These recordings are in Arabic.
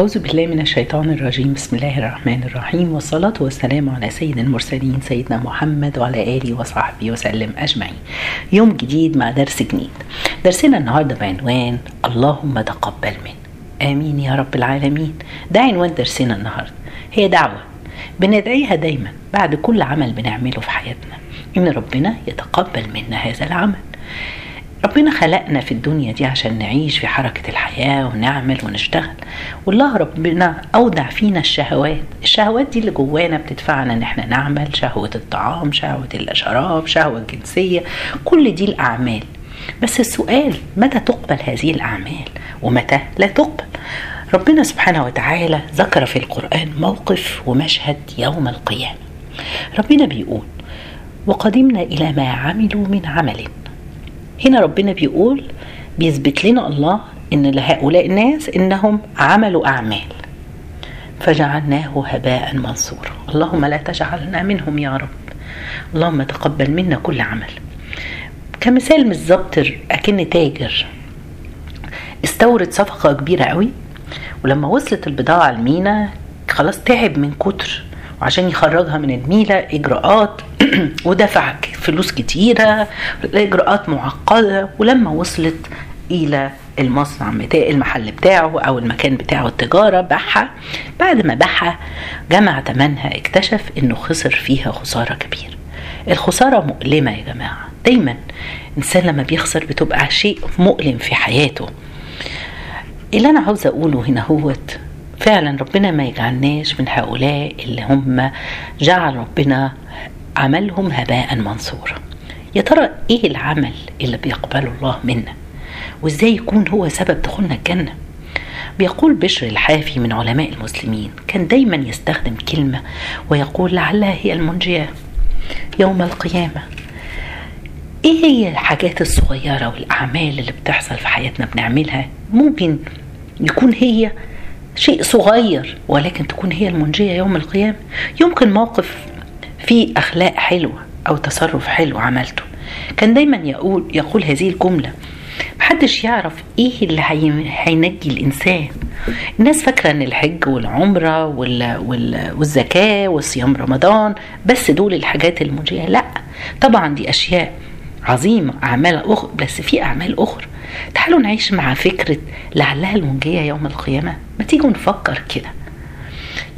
أعوذ بالله من الشيطان الرجيم. بسم الله الرحمن الرحيم. والصلاة والسلام على سيد المرسلين سيدنا محمد وعلى آله وصحبه وسلم أجمعين. يوم جديد مع درس جديد. درسنا النهاردة بعنوان اللهم تقبل من آمين يا رب العالمين. ده عنوان درسنا النهاردة. هي دعوة. بندعيها دايما بعد كل عمل بنعمله في حياتنا. إن ربنا يتقبل منا هذا العمل. ربنا خلقنا في الدنيا دي عشان نعيش في حركة الحياة ونعمل ونشتغل. والله ربنا أودع فينا الشهوات. الشهوات دي اللي جوانا بتدفعنا إن إحنا نعمل شهوة الطعام شهوة الشراب شهوة الجنسية كل دي الأعمال. بس السؤال متى تقبل هذه الأعمال؟ ومتى لا تقبل؟ ربنا سبحانه وتعالى ذكر في القرآن موقف ومشهد يوم القيامة. ربنا بيقول وقدمنا إلى ما عملوا من عمل. هنا ربنا بيقول بيثبت لنا الله إن لهؤلاء الناس إنهم عملوا أعمال. فجعلناه هباء منصورا اللهم لا تجعلنا منهم يا رب. اللهم تقبل منا كل عمل. كمثال بالظبط أكن تاجر. استورد صفقة كبيرة قوي. ولما وصلت البضاعة المينا خلاص تعب من كتر وعشان يخرجها من المينا إجراءات ودفع فلوس كتيرة إجراءات معقدة ولما وصلت إلى المصنع بتاع المحل بتاعه أو المكان بتاعه التجارة باعها بعد ما باعها جمع ثمنها اكتشف إنه خسر فيها خسارة كبيرة. الخسارة مؤلمة يا جماعة. دايما الإنسان لما بيخسر بتبقى شيء مؤلم في حياته. اللي أنا عاوزه أقوله هنا هوت فعلا ربنا ما يجعلناش من هؤلاء اللي هم جعل ربنا عملهم هباء منصورا. يا ترى إيه العمل اللي بيقبله الله منا؟ وإزاي يكون هو سبب دخولنا الجنة؟ بيقول بشر الحافي من علماء المسلمين كان دايما يستخدم كلمة ويقول لعلها هي المنجية. يوم القيامة إيه هي الحاجات الصغيرة والأعمال اللي بتحصل في حياتنا بنعملها؟ ممكن يكون هي شيء صغير ولكن تكون هي المنجية يوم القيامة. يمكن موقف فيه أخلاق حلوة أو تصرف حلو عملته. كان دايما يقول يقول هذه الجملة محدش يعرف إيه اللي هينجي الإنسان. الناس فاكرة إن الحج والعمرة وال... وال... والزكاة وصيام رمضان بس دول الحاجات المنجية. لا طبعا دي أشياء عظيمة أعمال أخرى بس في أعمال أخرى. تعالوا نعيش مع فكرة لعلها المنجية يوم القيامة. ما تيجوا نفكر كده.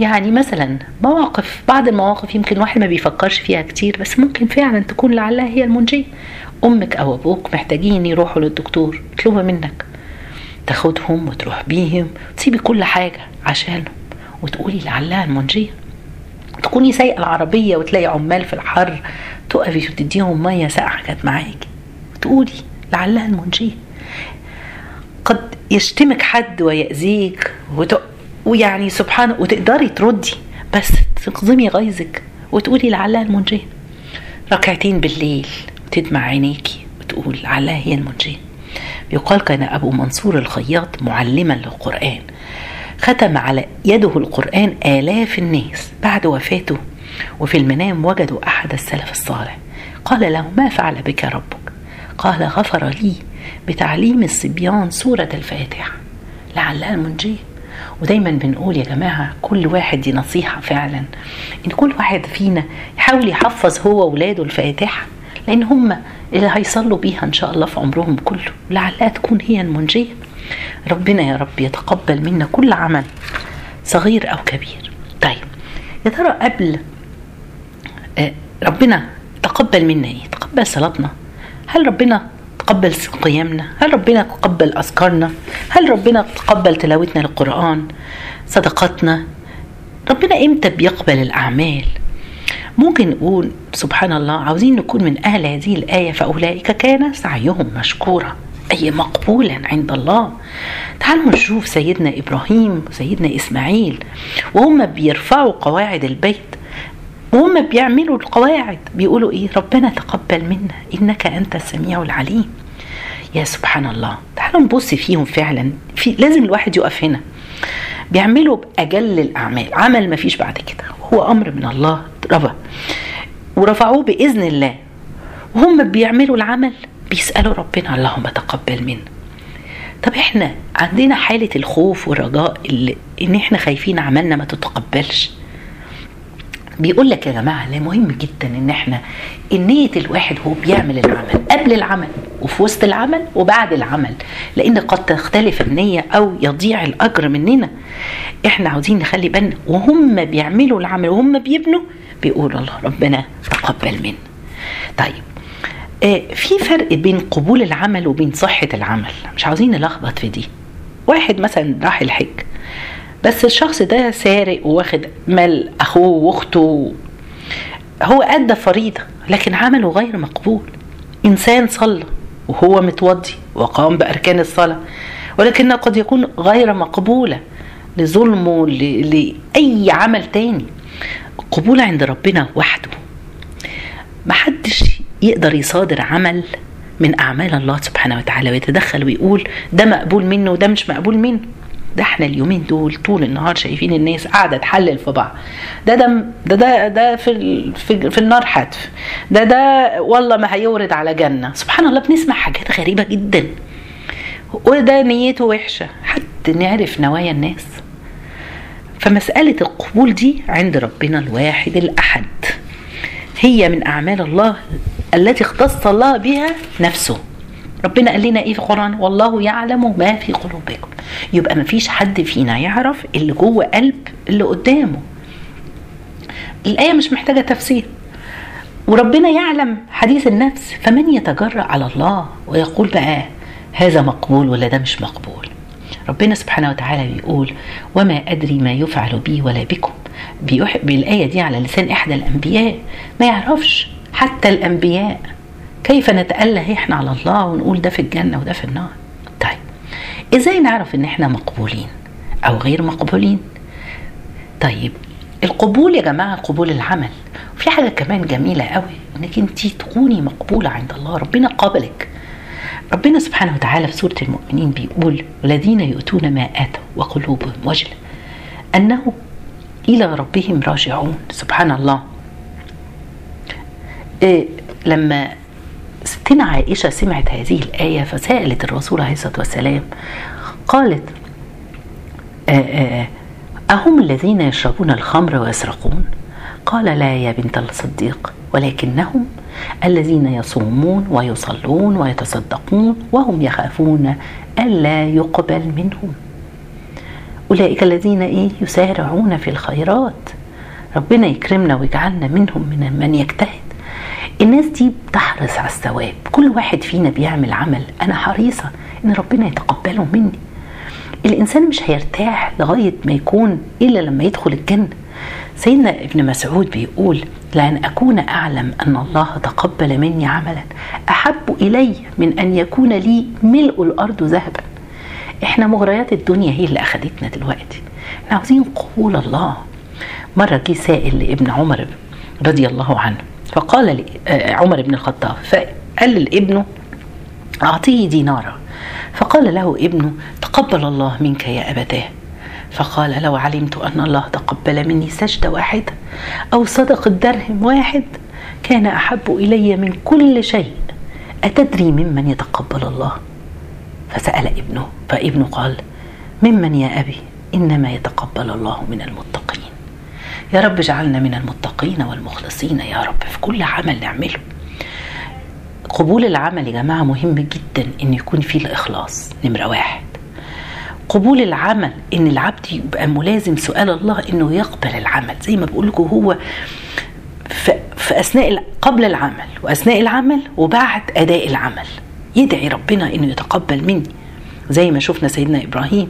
يعني مثلا مواقف بعض المواقف يمكن الواحد ما بيفكرش فيها كتير بس ممكن فعلا تكون لعلها هي المنجية. أمك أو أبوك محتاجين يروحوا للدكتور يطلبوا منك تاخدهم وتروح بيهم تسيبي كل حاجة عشانهم وتقولي لعلها المنجية. تكوني سايقة العربية وتلاقي عمال في الحر تقفي وتديهم مية ساقعة كانت معاكي. وتقولي لعلها المنجية قد يشتمك حد ويأذيك وت... ويعني سبحان وتقدري تردي بس تقضمي غيظك وتقولي لعلها المنجية ركعتين بالليل تدمع عينيكي وتقول لعلها هي المنجية يقال كان أبو منصور الخياط معلما للقرآن. ختم على يده القرآن آلاف الناس بعد وفاته وفي المنام وجدوا أحد السلف الصالح. قال له ما فعل بك ربك؟ قال غفر لي بتعليم الصبيان سورة الفاتحة. لعلها المنجية ودايما بنقول يا جماعة كل واحد دي نصيحة فعلا. إن كل واحد فينا يحاول يحفظ هو وولاده الفاتحة لأن هم اللي هيصلوا بيها إن شاء الله في عمرهم كله. لعلها تكون هي المنجية. ربنا يا رب يتقبل منا كل عمل صغير أو كبير. طيب يا ترى قبل ربنا تقبل منا إيه تقبل صلاتنا. هل ربنا تقبل قيامنا؟ هل ربنا تقبل أذكارنا؟ هل ربنا تقبل تلاوتنا للقرآن؟ صدقاتنا؟ ربنا إمتى بيقبل الأعمال؟ ممكن نقول سبحان الله عاوزين نكون من أهل هذه الآية فأولئك كان سعيهم مشكورا. أي مقبولا عند الله. تعالوا نشوف سيدنا إبراهيم وسيدنا إسماعيل وهم بيرفعوا قواعد البيت. وهم بيعملوا القواعد بيقولوا إيه؟ ربنا تقبل منا إنك أنت السميع العليم. يا سبحان الله تعالوا نبص فيهم فعلا. في لازم الواحد يقف هنا. بيعملوا بأجل الأعمال. عمل ما فيش بعد كده. هو أمر من الله. ربا ورفعوه بإذن الله. وهم بيعملوا العمل. بيسألوا ربنا اللهم تقبل منا. طب إحنا عندنا حالة الخوف والرجاء اللي إن إحنا خايفين عملنا ما تتقبلش. بيقول لك يا جماعة لا مهم جدا إن إحنا النية الواحد هو بيعمل العمل قبل العمل وفي وسط العمل وبعد العمل لأن قد تختلف النية أو يضيع الأجر مننا. إحنا عاوزين نخلي بالنا وهم بيعملوا العمل وهم بيبنوا بيقول الله ربنا تقبل منا. طيب آه في فرق بين قبول العمل وبين صحة العمل. مش عاوزين نلخبط في دي. واحد مثلا راح الحج. بس الشخص ده سارق واخد مال أخوه وأخته. هو أدى فريضة لكن عمله غير مقبول. إنسان صلى وهو متوضي وقام بأركان الصلاة ولكنها قد يكون غير مقبولة لظلمه لأي عمل تاني. قبول عند ربنا وحده. محدش يقدر يصادر عمل من أعمال الله سبحانه وتعالى ويتدخل ويقول ده مقبول منه وده مش مقبول منه. ده إحنا اليومين دول طول النهار شايفين الناس قاعدة تحلل في بعض ده ده ده ده, ده في في, في النار حتف. ده ده والله ما هيورد على جنة. سبحان الله بنسمع حاجات غريبة جدا. وده نيته وحشة. حتى نعرف نوايا الناس؟ فمسألة القبول دي عند ربنا الواحد الأحد. هي من أعمال الله التي اختص الله بها نفسه. ربنا قال لنا إيه في القرآن؟ والله يعلم ما في قلوبكم. يبقى ما فيش حد فينا يعرف اللي جوه قلب اللي قدامه. الآية مش محتاجة تفسير. وربنا يعلم حديث النفس فمن يتجرأ على الله ويقول بقى هذا مقبول ولا ده مش مقبول؟ ربنا سبحانه وتعالى بيقول وما أدري ما يفعل بي ولا بكم. بالآية دي على لسان إحدى الأنبياء. ما يعرفش حتى الأنبياء. كيف نتأله إحنا على الله ونقول ده في الجنة وده في النار. طيب إزاي نعرف إن إحنا مقبولين أو غير مقبولين؟ طيب القبول يا جماعة قبول العمل. في حاجة كمان جميلة قوي إنك أنت تكوني مقبولة عند الله ربنا قابلك. ربنا سبحانه وتعالى في سورة المؤمنين بيقول والذين يؤتون ما آتوا وقلوبهم وجلة أنه إلى ربهم راجعون سبحان الله. إيه لما ستنا عائشة سمعت هذه الآية فسألت الرسول عليه الصلاة والسلام قالت آآ آآ أهم الذين يشربون الخمر ويسرقون؟ قال لا يا بنت الصديق ولكنهم الذين يصومون ويصلون ويتصدقون وهم يخافون ألا يقبل منهم. أولئك الذين إيه يسارعون في الخيرات. ربنا يكرمنا ويجعلنا منهم من من يجتهد. الناس دي بتحرص على الثواب. كل واحد فينا بيعمل عمل. أنا حريصة إن ربنا يتقبله مني. الإنسان مش هيرتاح لغاية ما يكون إلا لما يدخل الجنة. سيدنا ابن مسعود بيقول لأن أكون أعلم أن الله تقبل مني عملا أحب إلي من أن يكون لي ملء الأرض ذهبا. إحنا مغريات الدنيا هي اللي أخدتنا دلوقتي. إحنا عاوزين قبول الله. مرة جه سائل لابن عمر رضي الله عنه فقال عمر بن الخطاب فقال لابنه أعطيه دينارا. فقال له ابنه تقبل الله منك يا أبتاه. فقال لو علمت أن الله تقبل مني سجدة واحدة أو صدقة درهم واحد كان أحب إلي من كل شيء. أتدري ممن يتقبل الله؟ فسأل ابنه. فابنه قال ممن يا أبي؟ إنما يتقبل الله من المتقين. يا رب اجعلنا من المتقين والمخلصين يا رب في كل عمل نعمله. قبول العمل يا جماعة مهم جدا إن يكون فيه الإخلاص نمرة واحد. قبول العمل إن العبد يبقى ملازم سؤال الله إنه يقبل العمل. زي ما بقول لكم هو في, أثناء قبل العمل وأثناء العمل وبعد أداء العمل. يدعي ربنا إنه يتقبل مني. زي ما شفنا سيدنا إبراهيم.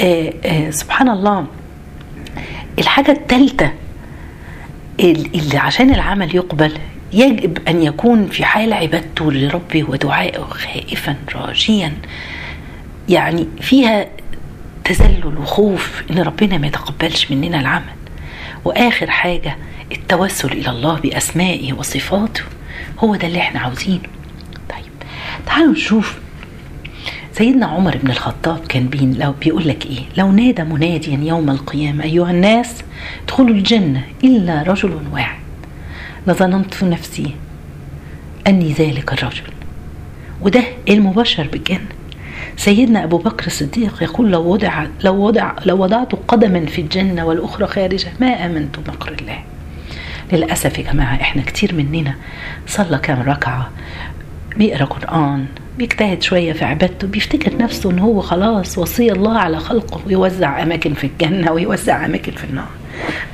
آآ آآ سبحان الله. الحاجة الثالثة اللي عشان العمل يقبل يجب أن يكون في حال عبادته لربه ودعائه خائفا راجيا. يعني فيها تذلل وخوف إن ربنا ما يتقبلش مننا العمل. وآخر حاجة التوسل إلى الله بأسمائه وصفاته. هو ده اللي إحنا عاوزينه. طيب تعالوا نشوف سيدنا عمر بن الخطاب كان بين لو بيقول لك إيه؟ لو نادى مناديا يوم القيامة أيها الناس ادخلوا الجنة إلا رجل واحد. لظننت في نفسي أني ذلك الرجل. وده المبشر بالجنه سيدنا أبو بكر الصديق يقول لو وضع لو وضع لو وضعت قدما في الجنة والأخرى خارجة ما آمنت مكر الله. للأسف يا جماعة إحنا كتير مننا صلى كام ركعة؟ بيقرا قران بيجتهد شوية في عبادته بيفتكر نفسه إن هو خلاص وصي الله على خلقه ويوزع أماكن في الجنة ويوزع أماكن في النار.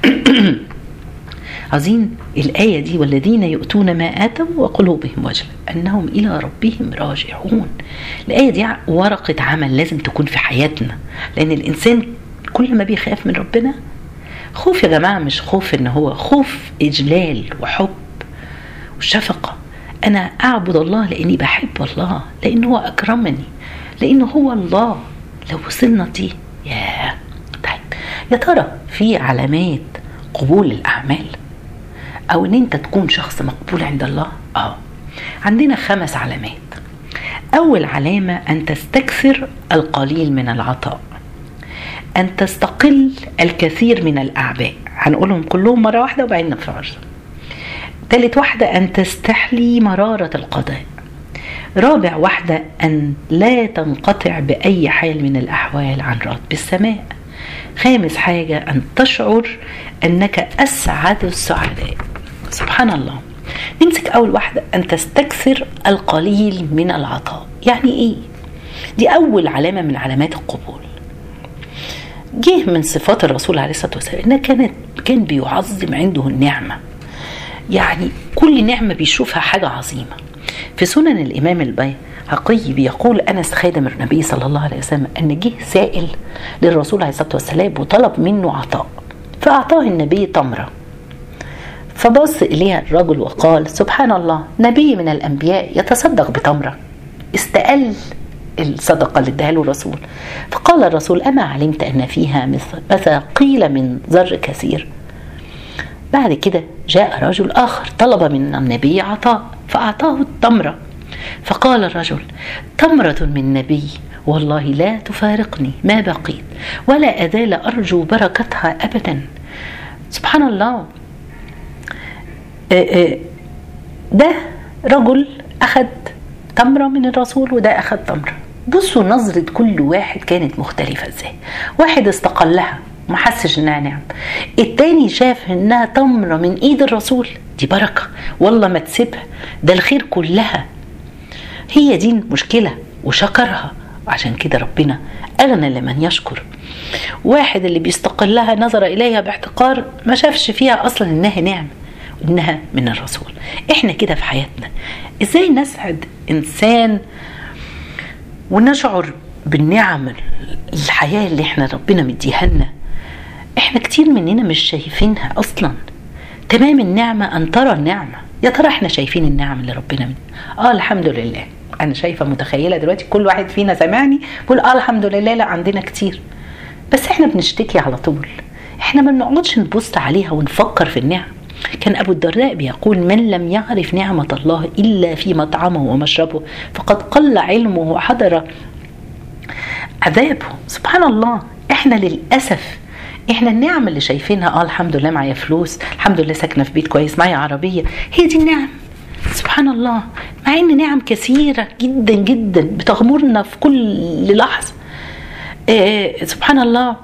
عايزين الآية دي والذين يؤتون ما آتوا وقلوبهم وجلة أنهم إلى ربهم راجعون. الآية دي ورقة عمل لازم تكون في حياتنا لأن الإنسان كل ما بيخاف من ربنا خوف يا جماعة مش خوف إن هو خوف إجلال وحب وشفقة. أنا أعبد الله لأني بحب الله لأنه هو أكرمني لأنه هو الله. لو وصلنا دي يا طيب. يا ترى في علامات قبول الأعمال؟ أو إن أنت تكون شخص مقبول عند الله؟ آه. عندنا خمس علامات. أول علامة أن تستكثر القليل من العطاء. أن تستقل الكثير من الأعباء. هنقولهم كلهم مرة واحدة وبعدين نفرج ثالث واحدة أن تستحلي مرارة القضاء. رابع واحدة أن لا تنقطع بأي حال من الأحوال عن راتب السماء. خامس حاجة أن تشعر أنك أسعد السعداء. سبحان الله. نمسك أول واحدة أن تستكثر القليل من العطاء. يعني إيه؟ دي أول علامة من علامات القبول. جه من صفات الرسول عليه الصلاة والسلام إنه كانت كان بيعظم عنده النعمة. يعني كل نعمة بيشوفها حاجة عظيمة. في سنن الإمام البيهقي بيقول أنس خادم النبي صلى الله عليه وسلم أن جه سائل للرسول عليه الصلاة والسلام وطلب منه عطاء فأعطاه النبي تمرة. فبص إليها الرجل وقال سبحان الله نبي من الأنبياء يتصدق بتمرة. استقل الصدقة اللي اداها له الرسول. فقال الرسول أما علمت أن فيها مثاقيل من زر كثير؟ بعد كده جاء رجل آخر طلب من النبي عطاء فأعطاه التمرة فقال الرجل تمرة من نبي والله لا تفارقني ما بقيت ولا أزال أرجو بركتها أبدا. سبحان الله. ده رجل أخذ تمرة من الرسول وده أخذ تمرة بصوا نظرة كل واحد كانت مختلفة إزاي. واحد استقلها ما حسش إنها نعم. التاني شاف إنها تمرة من إيد الرسول. دي بركة. والله ما تسيبها. ده الخير كلها. هي دي المشكلة وشكرها. عشان كده ربنا أغنى لمن يشكر. واحد اللي بيستقلها نظر إليها باحتقار ما شافش فيها أصلا إنها نعمة إنها من الرسول. إحنا كده في حياتنا. إزاي نسعد إنسان ونشعر بالنعم الحياة اللي إحنا ربنا مديها لنا إحنا كتير مننا مش شايفينها أصلا. تمام النعمة أن ترى النعمة. يا ترى إحنا شايفين النعم اللي ربنا من. آه الحمد لله. أنا شايفة متخيلة دلوقتي كل واحد فينا سامعني بيقول آه الحمد لله. لا عندنا كتير. بس إحنا بنشتكي على طول. إحنا ما بنقعدش نبص عليها ونفكر في النعم كان أبو الدرداء بيقول من لم يعرف نعمة الله إلا في مطعمه ومشربه فقد قل علمه وحضر عذابه. سبحان الله. إحنا للأسف إحنا النعم اللي شايفينها آه الحمد لله معايا فلوس الحمد لله ساكنة في بيت كويس معايا عربية. هي دي النعم. سبحان الله مع إن نعم كثيرة جدا جدا بتغمرنا في كل لحظة. آه سبحان الله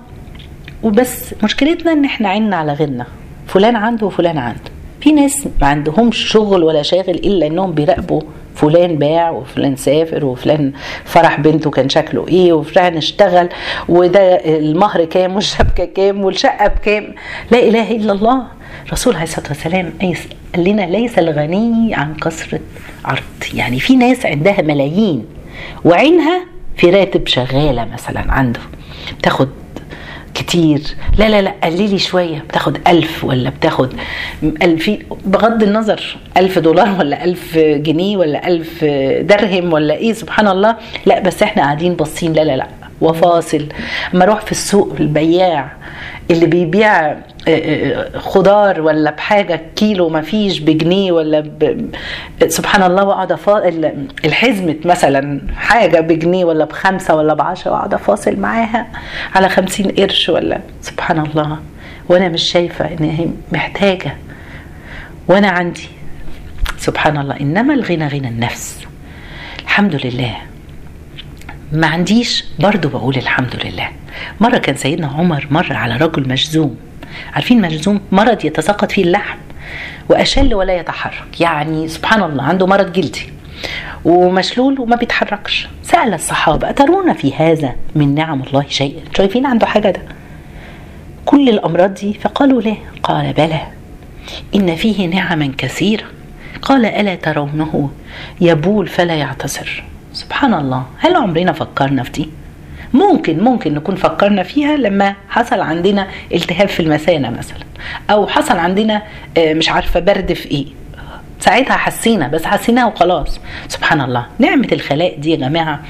وبس مشكلتنا إن إحنا عيننا على غيرنا. فلان عنده وفلان عنده. في ناس ما عندهمش شغل ولا شاغل إلا إنهم بيراقبوا فلان باع وفلان سافر وفلان فرح بنته كان شكله إيه وفلان اشتغل وده المهر كام والشبكة كام والشقة بكام. لا إله إلا الله. الرسول عليه الصلاة والسلام قال لنا ليس الغني عن كثره عرض يعني في ناس عندها ملايين وعينها في راتب شغالة مثلا عنده. تاخد كتير. لا لا لا قللي شوية. بتاخد ألف ولا بتاخد ألف بغض النظر ألف دولار ولا ألف جنيه ولا ألف درهم ولا إيه سبحان الله. لا بس إحنا قاعدين باصين. لا لا لا. وفاصل. أما أروح في السوق البياع اللي بيبيع خضار ولا بحاجة كيلو ما فيش بجنيه ولا ب... سبحان الله واقعد أفا... الحزمة مثلا حاجة بجنيه ولا بخمسة ولا بعشرة واقعد افاصل معاها على خمسين قرش ولا سبحان الله. وأنا مش شايفة إن هي محتاجة. وأنا عندي سبحان الله. إنما الغنى غنى النفس. الحمد لله. ما عنديش برضو بقول الحمد لله. مرة كان سيدنا عمر مر على رجل مجزوم عارفين مجزوم مرض يتساقط فيه اللحم. وأشل ولا يتحرك. يعني سبحان الله عنده مرض جلدي. ومشلول وما بيتحركش. سأل الصحابة أترون في هذا من نعم الله شيئا؟ شايفين عنده حاجة ده؟ كل الأمراض دي؟ فقالوا لا. قال بلى. إن فيه نعما كثيرة. قال ألا ترونه يبول فلا يعتصر. سبحان الله. هل عمرنا فكرنا في دي؟ ممكن ممكن نكون فكرنا فيها لما حصل عندنا التهاب في المثانة مثلا أو حصل عندنا مش عارفة برد في إيه. ساعتها حسينا بس حسيناها وخلاص. سبحان الله. نعمة الخلاء دي يا جماعة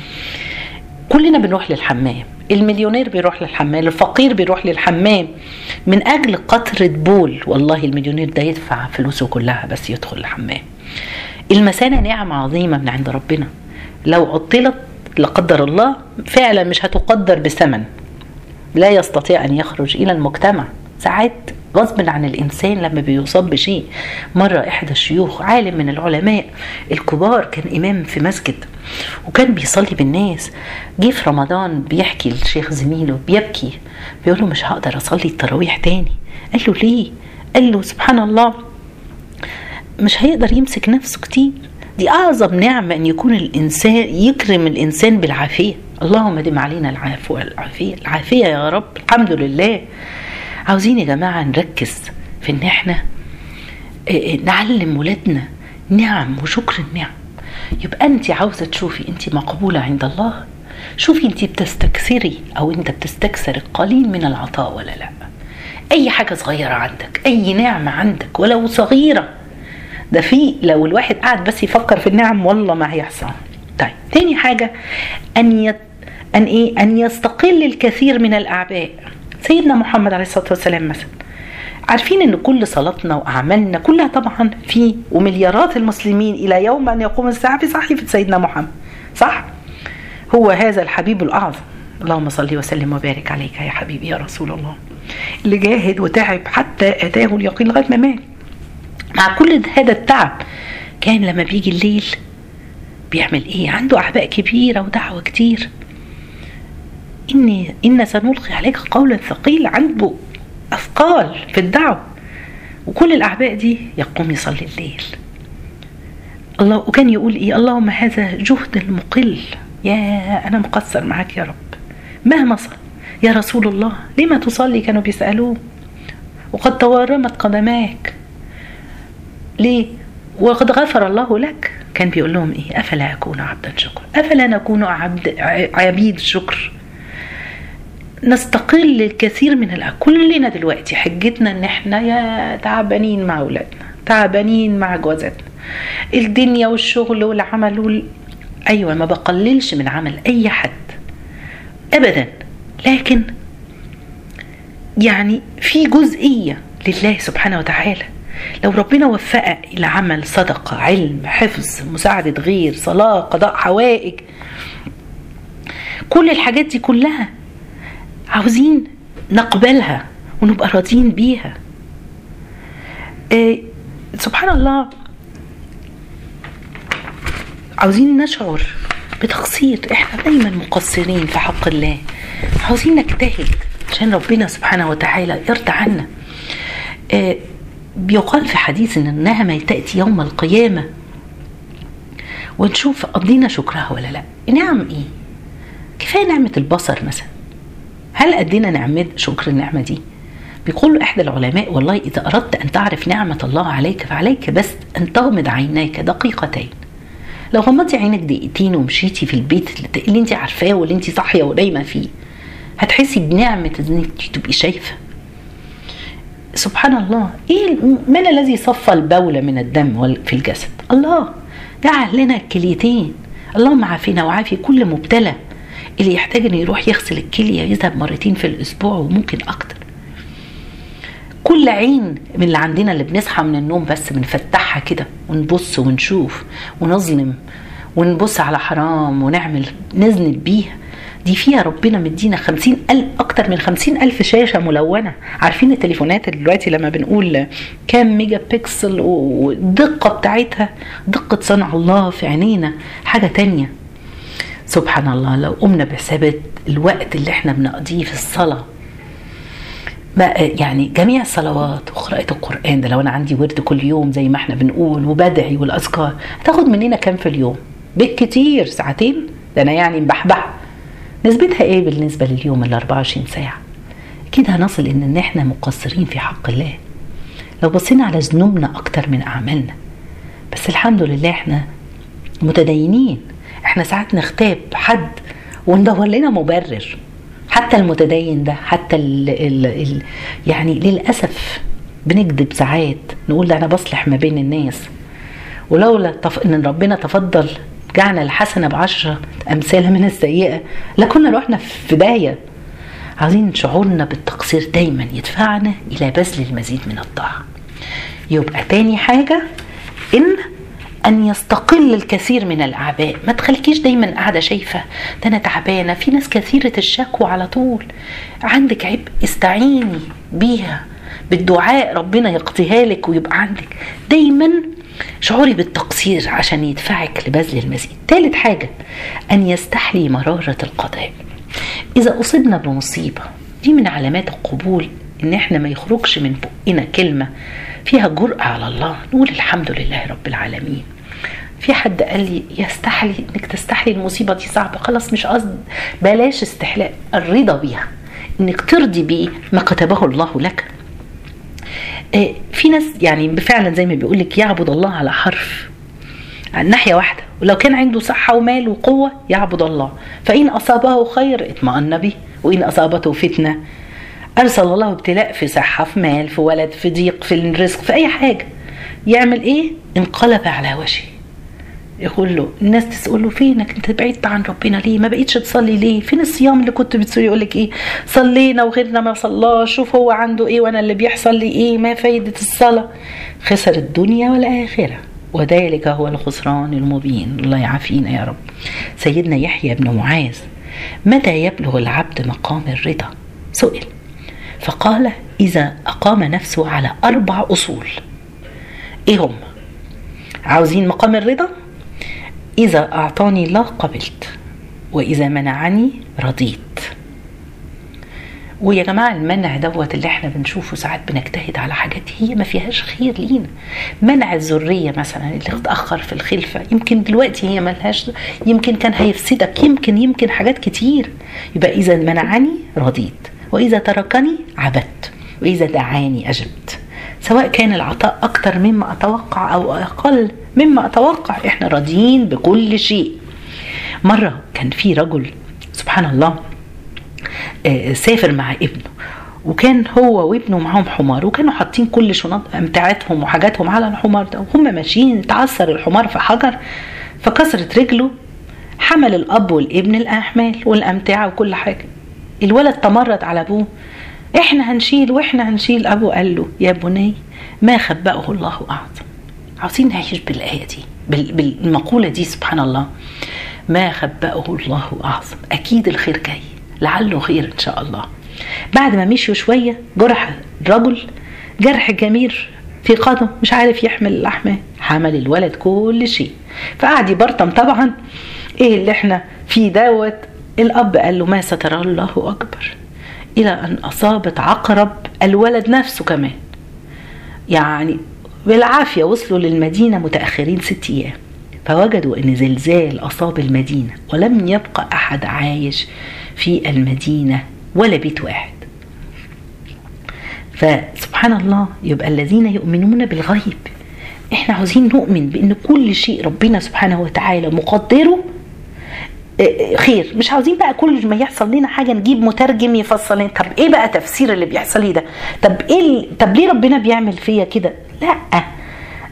كلنا بنروح للحمام. المليونير بيروح للحمام الفقير بيروح للحمام من أجل قطرة بول. والله المليونير ده يدفع فلوسه كلها بس يدخل الحمام. المثانة نعمة عظيمة من عند ربنا. لو عطلت لا قدر الله فعلا مش هتقدر بثمن. لا يستطيع أن يخرج إلى المجتمع. ساعات غصب عن الإنسان لما بيصاب بشيء. مرة إحدى الشيوخ عالم من العلماء الكبار كان إمام في مسجد وكان بيصلي بالناس. جه في رمضان بيحكي لشيخ زميله بيبكي. بيقول له مش هقدر أصلي التراويح تاني. قال له ليه؟ قال له سبحان الله مش هيقدر يمسك نفسه كتير. دي أعظم نعمة إن يكون الإنسان يكرم الإنسان بالعافية. اللهم دم علينا العافيه والعافية. العافية يا رب. الحمد لله. عاوزين يا جماعة نركز في إن إحنا نعلم ولادنا نعم وشكر النعم. يبقى أنت عاوزة تشوفي أنت مقبولة عند الله. شوفي أنت بتستكثري أو أنت بتستكثر القليل من العطاء ولا لأ. أي حاجة صغيرة عندك أي نعمة عندك ولو صغيرة. ده في لو الواحد قاعد بس يفكر في النعم والله ما هيحصل. طيب تاني حاجة أن يت... أن إيه؟ أن يستقل الكثير من الأعباء. سيدنا محمد عليه الصلاة والسلام مثلا. عارفين إن كل صلاتنا وأعمالنا كلها طبعا في ومليارات المسلمين إلى يوم أن يقوم الساعة في صحيفة سيدنا محمد. صح؟ هو هذا الحبيب الأعظم. اللهم صل وسلم وبارك عليك يا حبيبي يا رسول الله. اللي جاهد وتعب حتى أتاه اليقين لغاية ما مات. مع كل هذا التعب كان لما بيجي الليل بيعمل إيه؟ عنده أعباء كبيرة ودعوة كتير. إن إن سنلقي عليك قولا ثقيلا عنده أثقال في الدعوة. وكل الأعباء دي يقوم يصلي الليل. الله وكان يقول إيه؟ اللهم هذا جهد المقل. يا أنا مقصر معاك يا رب. مهما صل. يا رسول الله لما تصلي كانوا بيسألوه وقد تورمت قدماك. ليه وقد غفر الله لك. كان بيقول لهم إيه؟ أفلا أكون عبدا شكر أفلا نكون عبد عبيد شكر نستقل الكثير من الأ... كلنا دلوقتي حجتنا إن إحنا يا تعبانين مع أولادنا تعبانين مع جوازاتنا. الدنيا والشغل والعمل وال... أيوه ما بقللش من عمل أي حد. ابدا. لكن يعني في جزئية لله سبحانه وتعالى. لو ربنا وفقك إلى عمل صدقة علم حفظ مساعدة غير صلاة قضاء حوائج كل الحاجات دي كلها عاوزين نقبلها ونبقى راضيين بيها. إيه سبحان الله عاوزين نشعر بتقصير إحنا دايما مقصرين في حق الله. عاوزين نجتهد عشان ربنا سبحانه وتعالى يرضى عنا. إيه بيقال في حديث إن النعمه تأتي يوم القيامة. ونشوف قضينا شكرها ولا لا. نعم إيه. كفاية نعمة البصر مثلا. هل أدينا نعمة شكر النعمة دي؟ بيقول إحدى العلماء والله إذا أردت أن تعرف نعمة الله عليك فعليك بس أن تغمض عينيك دقيقتين. لو غمضتي عينك دقيقتين ومشيتي في البيت اللي أنت عارفاه واللي أنت صاحية ونايمه فيه هتحسي بنعمة إنك تبقي شايفة. سبحان الله. إيه من الذي صفى البول من الدم في الجسد؟ الله. جعل لنا الكليتين. اللهم عافينا وعافي كل مبتلى اللي يحتاج إنه يروح يغسل الكلية يذهب مرتين في الأسبوع وممكن أكتر. كل عين من اللي عندنا اللي بنصحى من النوم بس بنفتحها كده ونبص ونشوف ونظلم ونبص على حرام ونعمل نذنب بيها. دي فيها ربنا مدينا خمسين ألف أكتر من خمسين ألف شاشة ملونة. عارفين التليفونات دلوقتي لما بنقول كام ميجا بيكسل والدقة بتاعتها؟ دقة صنع الله في عينينا. حاجة تانية. سبحان الله لو قمنا بحساب الوقت اللي إحنا بنقضيه في الصلاة يعني جميع الصلوات وقراءة القرآن ده لو أنا عندي ورد كل يوم زي ما إحنا بنقول وبدعي والأذكار هتاخد مننا كام في اليوم؟ بالكتير ساعتين؟ ده أنا يعني مبحبح نسبتها إيه بالنسبة لليوم ال 24 ساعة؟ أكيد هنصل إن إن إحنا مقصرين في حق الله. لو بصينا على ذنوبنا أكتر من أعمالنا. بس الحمد لله إحنا متدينين. إحنا ساعات نغتاب حد وندور لنا مبرر. حتى المتدين ده حتى ال ال ال يعني للأسف بنكذب ساعات. نقول ده أنا بصلح ما بين الناس. ولولا. إن ربنا تفضل جعل الحسنه بعشرة امثالها من السيئة. لكنا رحنا في داهيه عايزين شعورنا بالتقصير دايما يدفعنا إلى بذل المزيد من الطاعة. يبقى تاني حاجة إن أن يستقل الكثير من الأعباء. ما تخليكيش دايما قاعدة شايفة ده أنا تعبانة. في ناس كثيرة الشكوى على طول. عندك عبء استعيني بيها. بالدعاء ربنا يقضيها لك ويبقى عندك. دايما شعوري بالتقصير عشان يدفعك لبذل المزيد. ثالث حاجة أن يستحلي مرارة القضاء. إذا أصبنا بمصيبة دي من علامات القبول إن إحنا ما يخرجش من بقنا كلمة فيها جرأة على الله. نقول الحمد لله رب العالمين. في حد قال لي يستحلي إنك تستحلي المصيبة دي صعبة. خلاص مش قصد بلاش استحلاء. الرضا بيها. إنك ترضي بيه ما كتبه الله لك. في ناس يعني فعلا زي ما بيقول لك يعبد الله على حرف عن ناحية واحدة ولو كان عنده صحة ومال وقوة يعبد الله. فإن أصابه خير اطمأن به وإن أصابته فتنة أرسل الله ابتلاء في صحة في مال في ولد في ضيق في الرزق في أي حاجة. يعمل إيه؟ انقلب على وجهه. يقول له الناس تسأل له فينك؟ أنت بعدت عن ربنا ليه؟ ما بقيتش تصلي ليه؟ فين الصيام اللي كنت بتصلي؟ يقول لك إيه صلينا وغيرنا ما صلاش شوف هو عنده إيه وأنا اللي بيحصل لي إيه ما فايدة الصلاة. خسر الدنيا والآخرة وذلك هو الخسران المبين. الله يعافينا يا رب. سيدنا يحيى بن معاذ متى يبلغ العبد مقام الرضا؟ سئل. فقال إذا أقام نفسه على أربع أصول. إيه هم؟ عاوزين مقام الرضا؟ إذا أعطاني الله قبلت وإذا منعني رضيت. ويا جماعة المنع دوت اللي إحنا بنشوفه ساعات بنجتهد على حاجات هي ما فيهاش خير لينا. منع الذرية مثلا اللي اتأخر في الخلفة يمكن دلوقتي هي ملهاش يمكن كان هيفسدك يمكن يمكن حاجات كتير. يبقى إذا منعني رضيت وإذا تركني عبدت وإذا دعاني أجبت. سواء كان العطاء أكتر مما أتوقع أو أقل مما أتوقع إحنا راضيين بكل شيء. مرة كان في رجل سبحان الله آه، سافر مع ابنه وكان هو وابنه معاهم حمار وكانوا حاطين كل شنط امتعتهم وحاجاتهم على الحمار ده وهم ماشيين تعثر الحمار في حجر فكسرت رجله حمل الأب والابن الأحمال والأمتعة وكل حاجة. الولد تمرد على أبوه إحنا هنشيل وإحنا هنشيل. أبوه قال له يا بني ما خبأه الله أعظم. عاوزين نعيش بالآية دي بال- بالمقولة دي سبحان الله. ما خبأه الله أعظم. أكيد الخير جاي. لعله خير إن شاء الله. بعد ما مشوا شوية جرح الرجل جرح جميل في قدم مش عارف يحمل الاحمال حمل الولد كل شيء. فقعد يبرطم طبعا. إيه اللي إحنا فيه دوت؟ الأب قال له ما سترى الله أكبر إلى أن أصابت عقرب الولد نفسه كمان. يعني بالعافية وصلوا للمدينة متأخرين ست أيام فوجدوا إن زلزال أصاب المدينة ولم يبقى أحد عايش في المدينة ولا بيت واحد. فسبحان الله يبقى الذين يؤمنون بالغيب إحنا عاوزين نؤمن بإن كل شيء ربنا سبحانه وتعالى مقدره خير مش عاوزين بقى كل ما يحصل لنا حاجة نجيب مترجم يفسر لنا. طب إيه بقى تفسير اللي بيحصل لي ده؟ طب إيه ال- طب ليه ربنا بيعمل فيا كده؟ لأ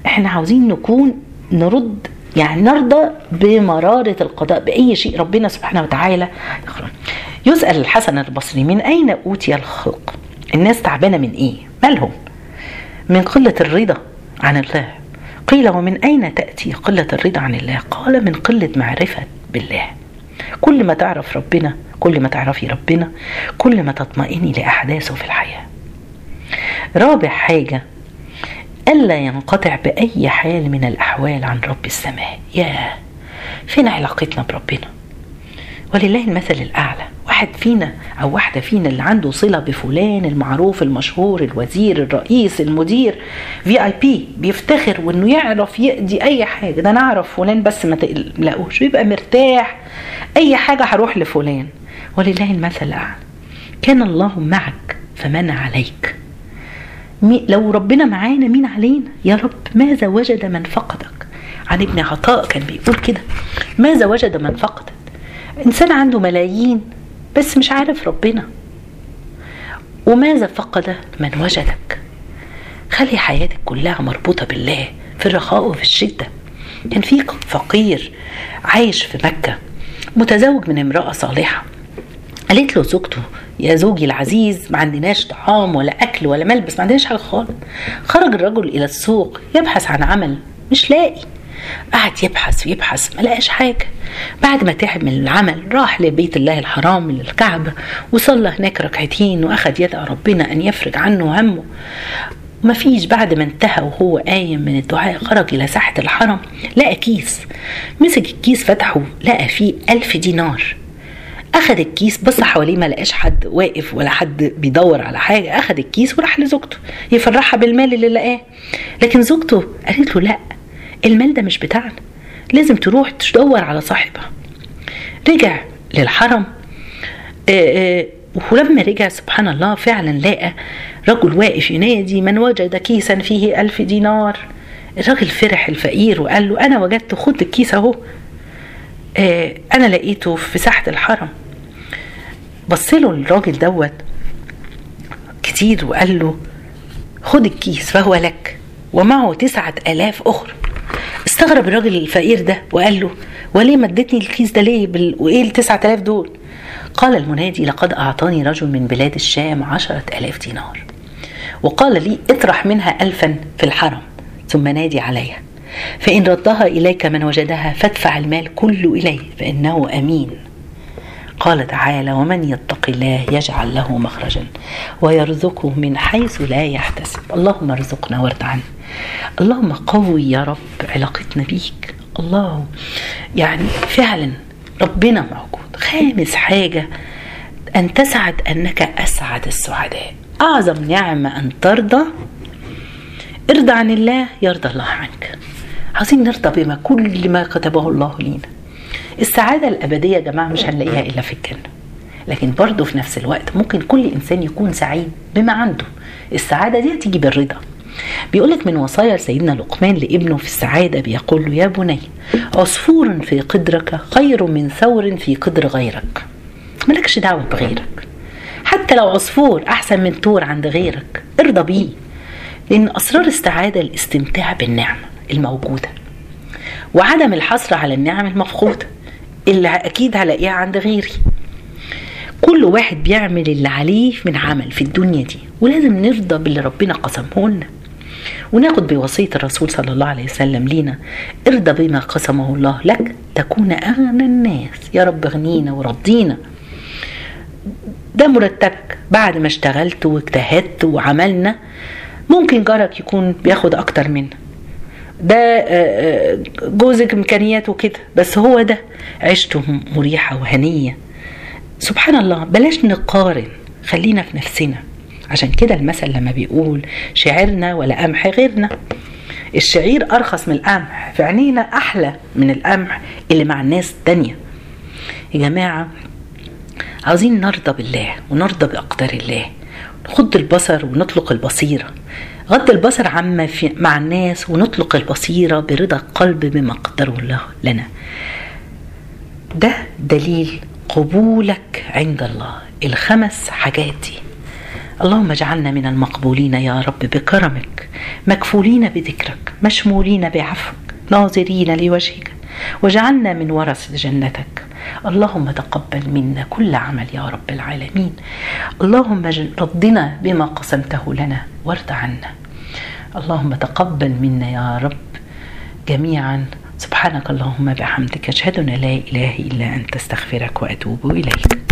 إحنا عاوزين نكون نرد يعني نرضى بمرارة القضاء بأي شيء ربنا سبحانه وتعالى يخرج. يسأل الحسن البصري من أين أوتي الخلق؟ الناس تعبانة من إيه؟ مالهم؟ من قلة الرضا عن الله. قيل ومن أين تأتي قلة الرضا عن الله؟ قال من قلة معرفة بالله. كل ما تعرف ربنا كل ما تعرفي ربنا كل ما تطمئني لأحداثه في الحياة. رابع حاجة ألا ينقطع بأي حال من الأحوال عن رب السماء. ياه فين علاقتنا بربنا؟ ولله المثل الأعلى. واحد فينا أو واحدة فينا اللي عنده صلة بفلان المعروف المشهور الوزير الرئيس المدير في اي بي بيفتخر وإنه يعرف يقضي أي حاجة. ده أنا أعرف فلان بس ما تقلقوش بيبقى مرتاح. أي حاجة هروح لفلان. ولله المثل الأعلى. كان الله معك فمن عليك. لو ربنا معانا مين علينا؟ يا رب. ماذا وجد من فقدك؟ عن ابن عطاء كان بيقول كده. ماذا وجد من فقدك؟ إنسان عنده ملايين بس مش عارف ربنا. وماذا فقد من وجدك؟ خلي حياتك كلها مربوطة بالله في الرخاء وفي الشدة. كان في فقير عايش في مكة متزوج من امرأة صالحة. قالت له زوجته يا زوجي العزيز ما عندناش طعام ولا أكل ولا ملبس ما عندناش حاجة خالص. خرج الرجل إلى السوق يبحث عن عمل مش لاقي. قعد يبحث ويبحث ما لقاش حاجة. بعد ما تعب من العمل راح لبيت الله الحرام للكعبة وصلى هناك ركعتين وأخذ يدعو ربنا أن يفرج عنه همه. ما فيش بعد ما انتهى وهو قايم من الدعاء خرج إلى ساحة الحرم لقى كيس. مسك الكيس فتحه لقى فيه ألف دينار. أخذ الكيس بص حواليه ما لقاش حد واقف ولا حد بيدور على حاجة. أخذ الكيس وراح لزوجته يفرحها بالمال اللي لقاه. لكن زوجته قالت له لأ المال ده مش بتاعنا. لازم تروح تدور على صاحبها. رجع للحرم. آآ آآ ولما رجع سبحان الله فعلا لقى رجل واقف ينادي من وجد كيسا فيه ألف دينار؟ الراجل فرح الفقير وقال له أنا وجدت خد الكيس أهو. أنا لقيته في ساحة الحرم. بص له الراجل دوت كتير وقال له خد الكيس فهو لك ومعه تسعة آلاف أخرى. استغرب الراجل الفقير ده وقال له وليه ما ادتني الكيس ده ليه بال... وإيه التسعة آلاف دول؟ قال المنادي لقد أعطاني رجل من بلاد الشام عشرة آلاف دينار. وقال لي اطرح منها ألفا في الحرم. ثم نادي عليها فإن ردها إليك من وجدها فادفع المال كله إليه فإنه أمين. قال تعالى ومن يتق الله يجعل له مخرجا ويرزقه من حيث لا يحتسب. اللهم ارزقنا وارض عنا اللهم قوي يا رب علاقتنا بيك. الله يعني فعلا ربنا موجود. خامس حاجة أن تسعد أنك أسعد السعداء. أعظم نعمة أن ترضى ارضى عن الله يرضى الله عنك. عايزين نرضى بما كل ما كتبه الله لينا. السعادة الأبدية يا جماعة مش هنلاقيها إلا في الجنة. لكن برضه في نفس الوقت ممكن كل إنسان يكون سعيد بما عنده. السعادة دي تيجي بالرضا. بيقولك من وصايا سيدنا لقمان لابنه في السعادة بيقول له يا بني عصفور في قدرك خير من ثور في قدر غيرك. مالكش دعوة بغيرك. حتى لو عصفور أحسن من تور عند غيرك ارضى بيه. لأن أسرار السعادة الاستمتاع بالنعمة الموجودة وعدم الحصر على النعم المفقودة اللي أكيد هلاقيها عند غيري. كل واحد بيعمل اللي عليه من عمل في الدنيا دي ولازم نرضى باللي ربنا قسمه لنا وناخد بوصية الرسول صلى الله عليه وسلم لينا. ارضى بما قسمه الله لك تكون أغنى الناس. يا رب اغنينا ورضينا. ده مرتبك. بعد ما اشتغلت واجتهدت وعملنا ممكن جارك يكون بياخد أكتر منك ده جوزك إمكانياته كده. بس هو ده عيشته مريحة وهنية. سبحان الله بلاش نقارن. خلينا في نفسنا. عشان كده المثل لما بيقول شعرنا ولا قمح غيرنا. الشعير أرخص من القمح في عينينا أحلى من القمح اللي مع الناس التانية يا جماعة عاوزين نرضى بالله ونرضى بأقدار الله. نخض البصر ونطلق البصيرة. غض البصر عما في مع الناس ونطلق البصيرة برضا القلب بما قدره الله لنا. ده دليل قبولك عند الله. الخمس حاجات دي. اللهم اجعلنا من المقبولين يا رب بكرمك مكفولين بذكرك مشمولين بعفوك ناظرين لوجهك واجعلنا من ورث جنتك. اللهم تقبل منا كل عمل يا رب العالمين. اللهم رضنا بما قسمته لنا وارض عنا. اللهم تقبل منا يا رب جميعا. سبحانك اللهم بحمدك أشهد أن لا إله إلا أنت أستغفرك وأتوب إليك.